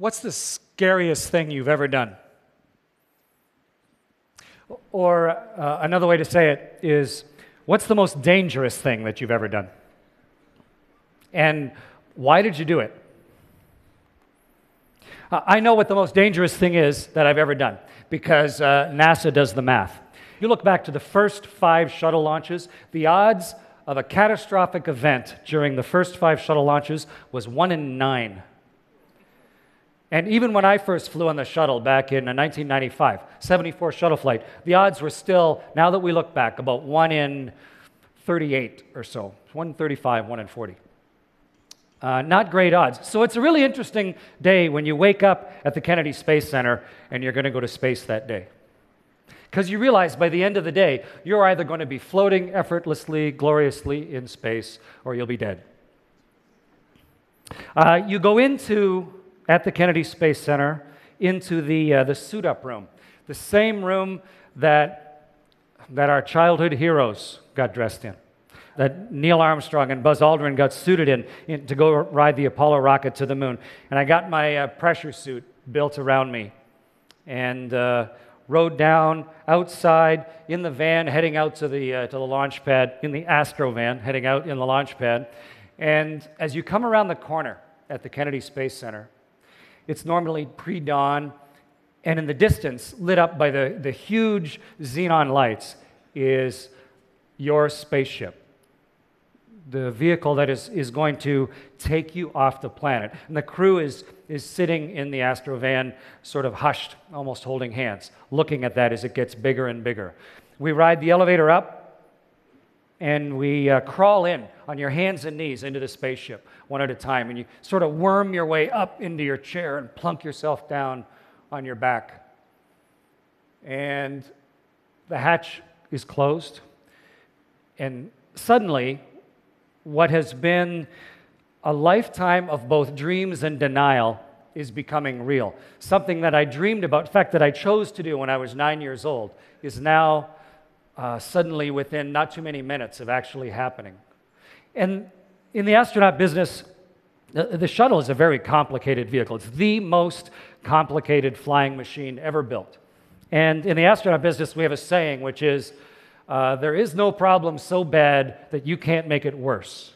What's the scariest thing you've ever done? Or uh, another way to say it is, what's the most dangerous thing that you've ever done? And why did you do it? I know what the most dangerous thing is that I've ever done because uh, NASA does the math. You look back to the first five shuttle launches, the odds of a catastrophic event during the first five shuttle launches was one in nine. And even when I first flew on the shuttle back in 1995, 74 shuttle flight, the odds were still, now that we look back, about 1 in 38 or so, 1 in 35, 1 in 40. Uh, not great odds. So it's a really interesting day when you wake up at the Kennedy Space Center and you're going to go to space that day. Because you realize by the end of the day, you're either going to be floating effortlessly, gloriously in space, or you'll be dead. Uh, you go into, at the Kennedy Space Center, into the, uh, the suit up room, the same room that, that our childhood heroes got dressed in that Neil Armstrong and Buzz Aldrin got suited in, in to go ride the Apollo rocket to the moon. And I got my uh, pressure suit built around me and uh, rode down outside in the van heading out to the, uh, to the launch pad, in the Astro van heading out in the launch pad. And as you come around the corner at the Kennedy Space Center, it's normally pre dawn, and in the distance, lit up by the, the huge xenon lights, is your spaceship the vehicle that is, is going to take you off the planet. And the crew is, is sitting in the Astrovan, sort of hushed, almost holding hands, looking at that as it gets bigger and bigger. We ride the elevator up and we uh, crawl in on your hands and knees into the spaceship one at a time. And you sort of worm your way up into your chair and plunk yourself down on your back. And the hatch is closed. And suddenly, what has been a lifetime of both dreams and denial is becoming real. Something that I dreamed about, in fact, that I chose to do when I was nine years old, is now uh, suddenly within not too many minutes of actually happening. And in the astronaut business, the, the shuttle is a very complicated vehicle. It's the most complicated flying machine ever built. And in the astronaut business, we have a saying which is, uh, there is no problem so bad that you can't make it worse.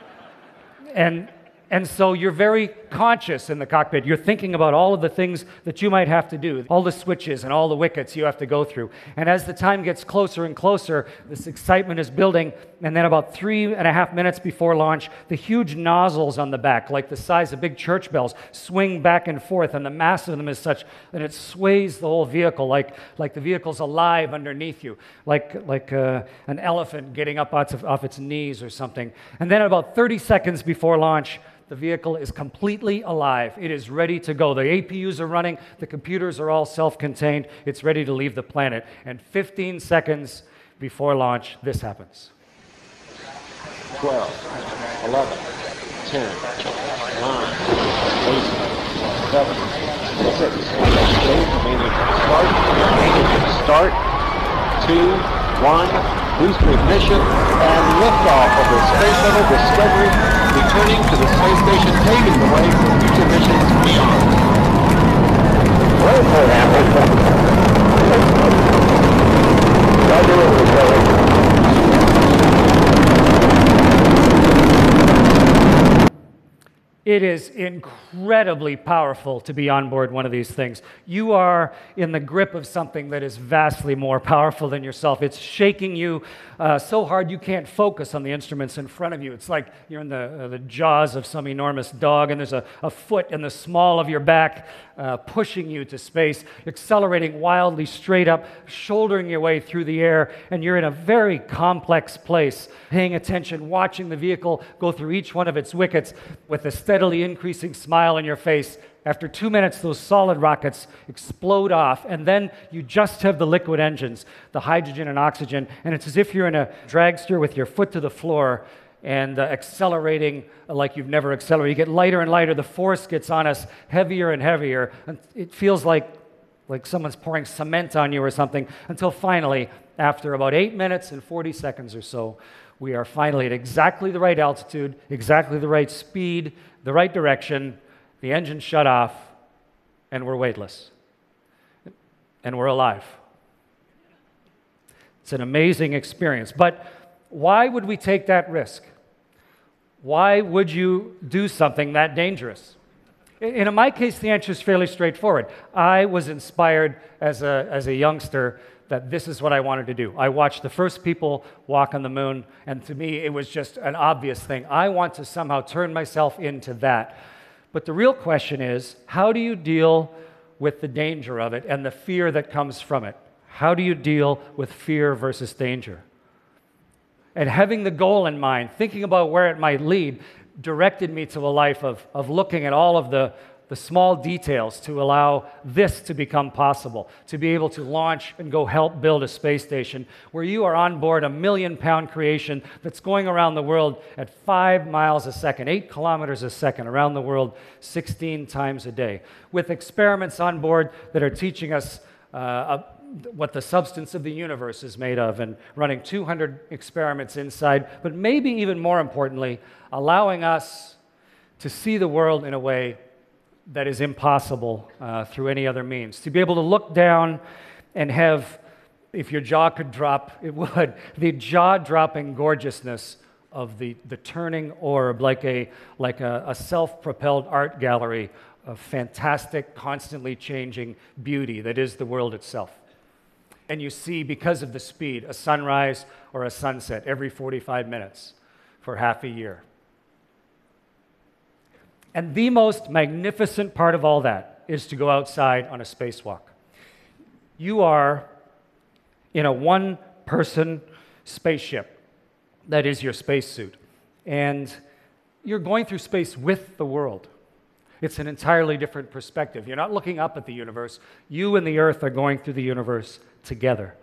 and and so you're very conscious in the cockpit. You're thinking about all of the things that you might have to do, all the switches and all the wickets you have to go through. And as the time gets closer and closer, this excitement is building. And then, about three and a half minutes before launch, the huge nozzles on the back, like the size of big church bells, swing back and forth. And the mass of them is such that it sways the whole vehicle, like, like the vehicle's alive underneath you, like, like uh, an elephant getting up off, off its knees or something. And then, about 30 seconds before launch, the vehicle is completely alive. It is ready to go. The APUs are running, the computers are all self contained. It's ready to leave the planet. And 15 seconds before launch, this happens 12, 11, 10, 9, 8, 7, 6, start, start, 2, 1 booster ignition, and liftoff of the Space Shuttle Discovery, returning to the space station, paving the way for future missions beyond. Well, It is incredibly powerful to be on board one of these things. You are in the grip of something that is vastly more powerful than yourself. It's shaking you uh, so hard you can't focus on the instruments in front of you. It's like you're in the, uh, the jaws of some enormous dog, and there's a, a foot in the small of your back uh, pushing you to space, accelerating wildly straight up, shouldering your way through the air, and you're in a very complex place, paying attention, watching the vehicle go through each one of its wickets with a steady steadily increasing smile on your face. After two minutes, those solid rockets explode off, and then you just have the liquid engines, the hydrogen and oxygen, and it's as if you're in a dragster with your foot to the floor and uh, accelerating like you've never accelerated. You get lighter and lighter, the force gets on us heavier and heavier, and it feels like, like someone's pouring cement on you or something, until finally, after about eight minutes and 40 seconds or so, we are finally at exactly the right altitude, exactly the right speed, the right direction, the engine shut off, and we're weightless. And we're alive. It's an amazing experience. But why would we take that risk? Why would you do something that dangerous? in my case, the answer is fairly straightforward. I was inspired as a, as a youngster that this is what I wanted to do. I watched the first people walk on the moon, and to me, it was just an obvious thing. I want to somehow turn myself into that. But the real question is how do you deal with the danger of it and the fear that comes from it? How do you deal with fear versus danger? And having the goal in mind, thinking about where it might lead, directed me to a life of, of looking at all of the, the small details to allow this to become possible, to be able to launch and go help build a space station where you are on board a million pound creation that's going around the world at five miles a second, eight kilometers a second around the world 16 times a day, with experiments on board that are teaching us. Uh, what the substance of the universe is made of and running 200 experiments inside, but maybe even more importantly, allowing us to see the world in a way that is impossible uh, through any other means. To be able to look down and have, if your jaw could drop, it would, the jaw dropping gorgeousness of the, the turning orb, like a, like a, a self propelled art gallery of fantastic, constantly changing beauty that is the world itself and you see, because of the speed, a sunrise or a sunset every 45 minutes for half a year. And the most magnificent part of all that is to go outside on a spacewalk. You are in a one person spaceship that is your spacesuit, and you're going through space with the world. It's an entirely different perspective. You're not looking up at the universe, you and the earth are going through the universe together.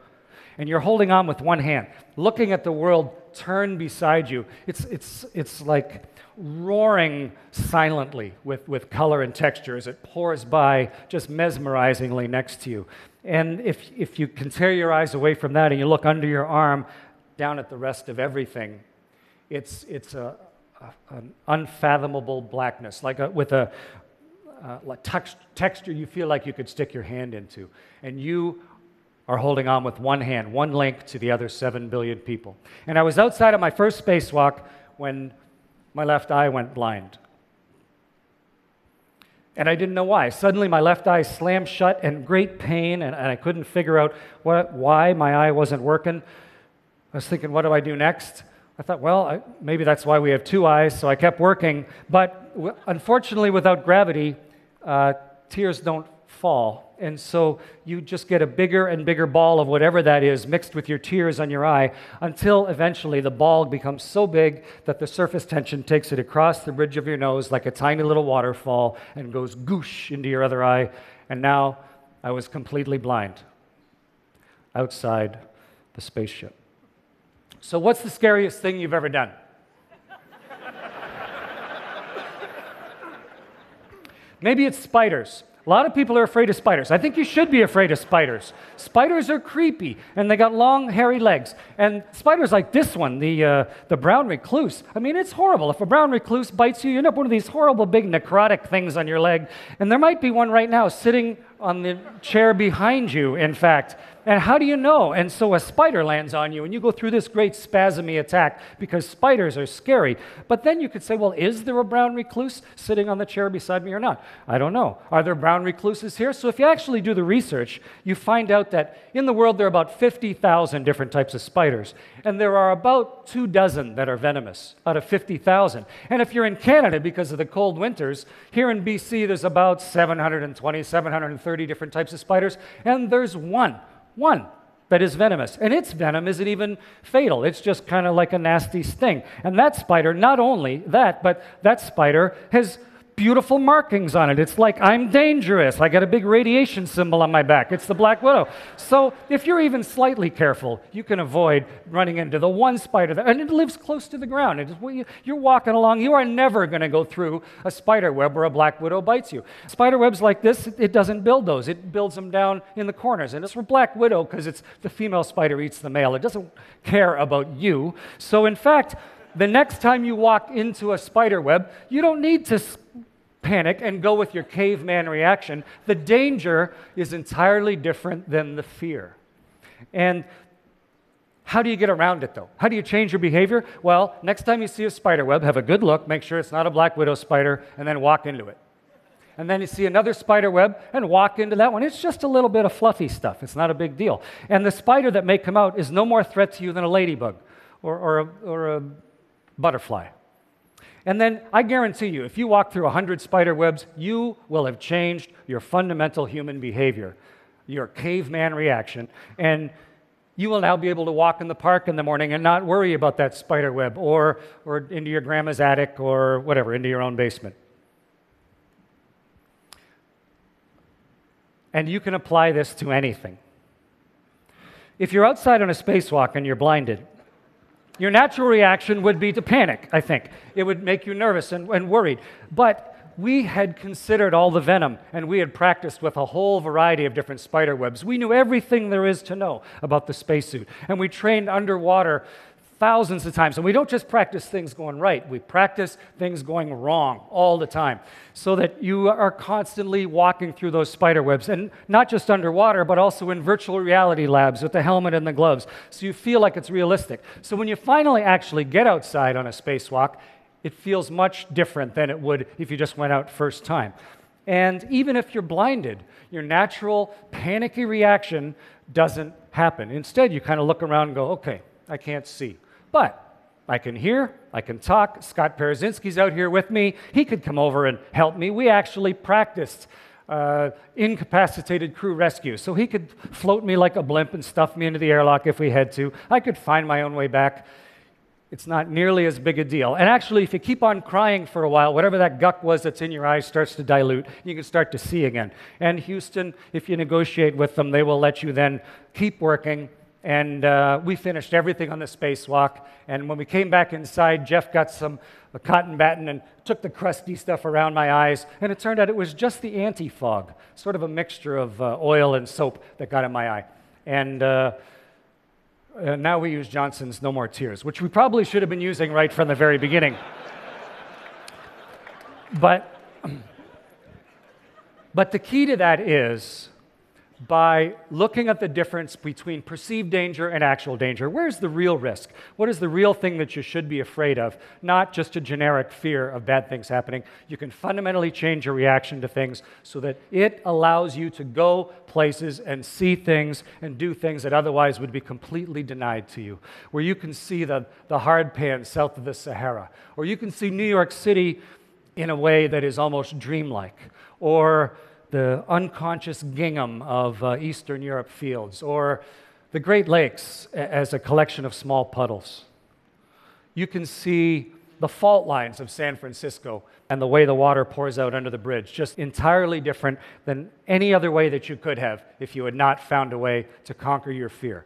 And you're holding on with one hand, looking at the world turn beside you. It's, it's, it's like roaring silently with, with color and texture as it pours by just mesmerizingly next to you. And if, if you can tear your eyes away from that and you look under your arm down at the rest of everything, it's, it's a, a an unfathomable blackness, like a, with a, uh, texture you feel like you could stick your hand into. And you are holding on with one hand, one link to the other 7 billion people. And I was outside of my first spacewalk when my left eye went blind. And I didn't know why. Suddenly, my left eye slammed shut in great pain, and, and I couldn't figure out what, why my eye wasn't working. I was thinking, what do I do next? I thought, well, I, maybe that's why we have two eyes, so I kept working. But w- unfortunately, without gravity, uh, tears don't fall. And so you just get a bigger and bigger ball of whatever that is mixed with your tears on your eye until eventually the ball becomes so big that the surface tension takes it across the bridge of your nose like a tiny little waterfall and goes goosh into your other eye. And now I was completely blind outside the spaceship. So, what's the scariest thing you've ever done? Maybe it's spiders. A lot of people are afraid of spiders. I think you should be afraid of spiders. Spiders are creepy, and they got long, hairy legs. And spiders like this one, the, uh, the brown recluse, I mean, it's horrible. If a brown recluse bites you, you end up one of these horrible big necrotic things on your leg. And there might be one right now sitting on the chair behind you, in fact. And how do you know? And so a spider lands on you, and you go through this great spasmy attack because spiders are scary. But then you could say, well, is there a brown recluse sitting on the chair beside me or not? I don't know. Are there brown recluses here? So if you actually do the research, you find out that in the world there are about 50,000 different types of spiders, and there are about two dozen that are venomous out of 50,000. And if you're in Canada because of the cold winters, here in BC there's about 720, 730 different types of spiders, and there's one one that is venomous. And its venom isn't even fatal, it's just kind of like a nasty sting. And that spider, not only that, but that spider has beautiful markings on it. It's like, I'm dangerous. I got a big radiation symbol on my back. It's the Black Widow. So if you're even slightly careful, you can avoid running into the one spider, that, and it lives close to the ground. Is, you're walking along, you are never going to go through a spider web where a Black Widow bites you. Spider webs like this, it doesn't build those. It builds them down in the corners. And it's for Black Widow because it's the female spider eats the male. It doesn't care about you. So in fact, the next time you walk into a spider web, you don't need to panic and go with your caveman reaction. The danger is entirely different than the fear. And how do you get around it though? How do you change your behavior? Well, next time you see a spider web, have a good look, make sure it's not a black widow spider, and then walk into it. And then you see another spider web and walk into that one. It's just a little bit of fluffy stuff. It's not a big deal. And the spider that may come out is no more threat to you than a ladybug or, or, a, or a butterfly. And then I guarantee you, if you walk through 100 spider webs, you will have changed your fundamental human behavior, your caveman reaction, and you will now be able to walk in the park in the morning and not worry about that spider web or, or into your grandma's attic or whatever, into your own basement. And you can apply this to anything. If you're outside on a spacewalk and you're blinded, your natural reaction would be to panic, I think. It would make you nervous and, and worried. But we had considered all the venom and we had practiced with a whole variety of different spider webs. We knew everything there is to know about the spacesuit. And we trained underwater thousands of times. And we don't just practice things going right, we practice things going wrong all the time so that you are constantly walking through those spider webs. And not just underwater, but also in virtual reality labs with the helmet and the gloves. So you feel like it's realistic. So when you finally actually get outside on a spacewalk, it feels much different than it would if you just went out first time. And even if you're blinded, your natural panicky reaction doesn't happen. Instead, you kind of look around and go, okay, I can't see. But I can hear, I can talk. Scott Parazynski's out here with me. He could come over and help me. We actually practiced uh, incapacitated crew rescue. So he could float me like a blimp and stuff me into the airlock if we had to. I could find my own way back. It's not nearly as big a deal. And actually, if you keep on crying for a while, whatever that guck was that's in your eyes starts to dilute. You can start to see again. And Houston, if you negotiate with them, they will let you then keep working and uh, we finished everything on the spacewalk. And when we came back inside, Jeff got some cotton batting and took the crusty stuff around my eyes. And it turned out it was just the anti fog, sort of a mixture of uh, oil and soap that got in my eye. And uh, uh now we use Johnson's No More Tears, which we probably should have been using right from the very beginning. but, but the key to that is by looking at the difference between perceived danger and actual danger. Where's the real risk? What is the real thing that you should be afraid of? Not just a generic fear of bad things happening. You can fundamentally change your reaction to things so that it allows you to go places and see things and do things that otherwise would be completely denied to you. Where you can see the, the hard pan south of the Sahara, or you can see New York City in a way that is almost dreamlike, or the unconscious gingham of uh, Eastern Europe fields, or the Great Lakes as a collection of small puddles. You can see the fault lines of San Francisco and the way the water pours out under the bridge, just entirely different than any other way that you could have if you had not found a way to conquer your fear.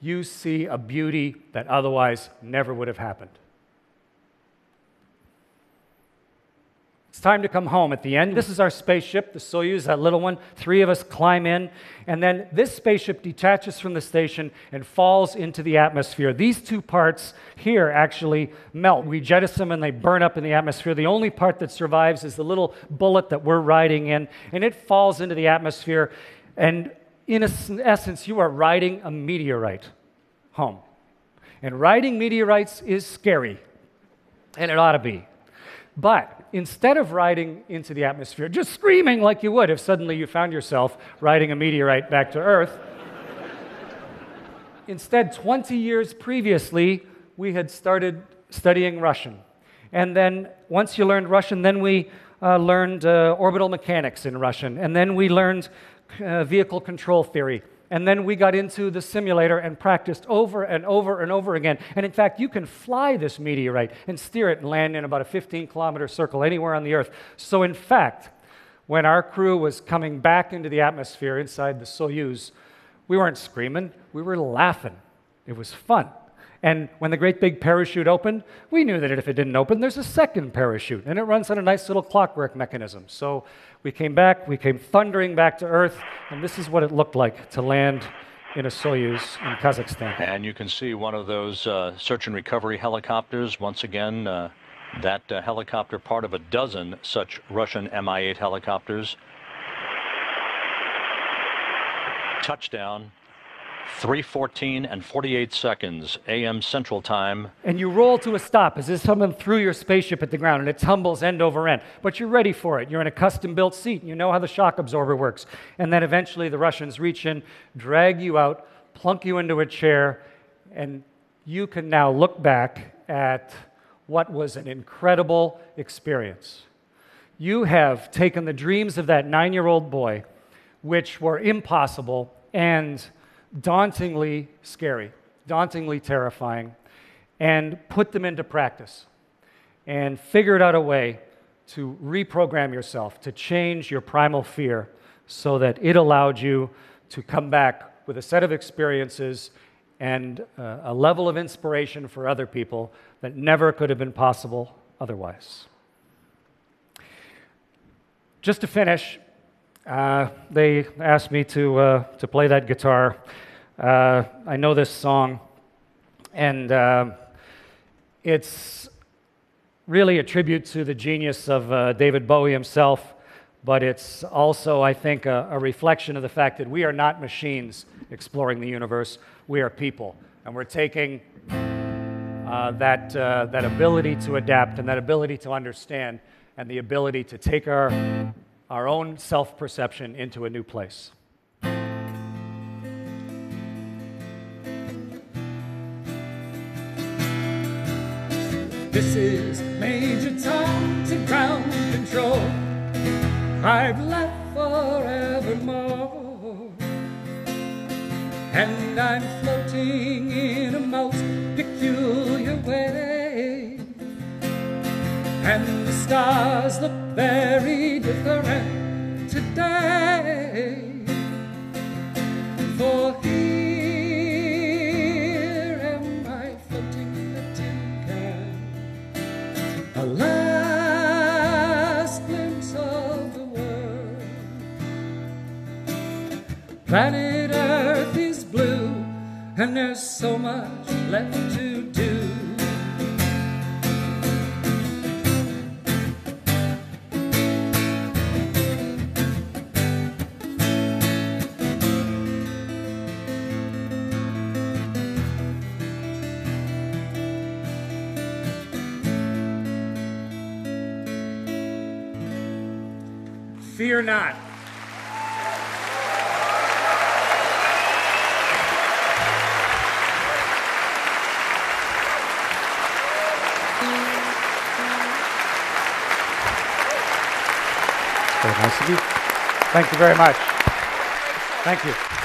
You see a beauty that otherwise never would have happened. It's time to come home at the end. This is our spaceship, the Soyuz, that little one. Three of us climb in, and then this spaceship detaches from the station and falls into the atmosphere. These two parts here actually melt. We jettison them and they burn up in the atmosphere. The only part that survives is the little bullet that we're riding in, and it falls into the atmosphere. And in essence, you are riding a meteorite home. And riding meteorites is scary, and it ought to be. But instead of riding into the atmosphere, just screaming like you would if suddenly you found yourself riding a meteorite back to Earth, instead, 20 years previously, we had started studying Russian. And then once you learned Russian, then we uh, learned uh, orbital mechanics in Russian. And then we learned uh, vehicle control theory. And then we got into the simulator and practiced over and over and over again. And in fact, you can fly this meteorite and steer it and land in about a 15 kilometer circle anywhere on the Earth. So, in fact, when our crew was coming back into the atmosphere inside the Soyuz, we weren't screaming, we were laughing. It was fun. And when the great big parachute opened, we knew that if it didn't open, there's a second parachute, and it runs on a nice little clockwork mechanism. So we came back, we came thundering back to Earth, and this is what it looked like to land in a Soyuz in Kazakhstan. And you can see one of those uh, search and recovery helicopters once again. Uh, That uh, helicopter, part of a dozen such Russian Mi 8 helicopters. Touchdown 314 and 48 seconds AM Central Time. And you roll to a stop as if someone threw your spaceship at the ground and it tumbles end over end. But you're ready for it. You're in a custom built seat. You know how the shock absorber works. And then eventually the Russians reach in, drag you out, plunk you into a chair, and you can now look back at what was an incredible experience. You have taken the dreams of that nine year old boy, which were impossible and dauntingly scary, dauntingly terrifying, and put them into practice and figured out a way to reprogram yourself, to change your primal fear so that it allowed you to come back with a set of experiences and uh, a level of inspiration for other people that never could have been possible otherwise. Just to finish, uh, they asked me to, uh, to play that guitar. Uh, I know this song, and uh, it's really a tribute to the genius of uh, David Bowie himself, but it's also, I think, a, a, reflection of the fact that we are not machines exploring the universe, we are people. And we're taking uh, that, uh, that ability to adapt and that ability to understand and the ability to take our, our own self perception into a new place. Is Major Tom to ground control. I've left forevermore. And I'm floating in a most peculiar way. And the stars look very different today. For Planet Earth is blue, and there's so much left to do. Fear not. Nice of you. Thank you very much. Thank you.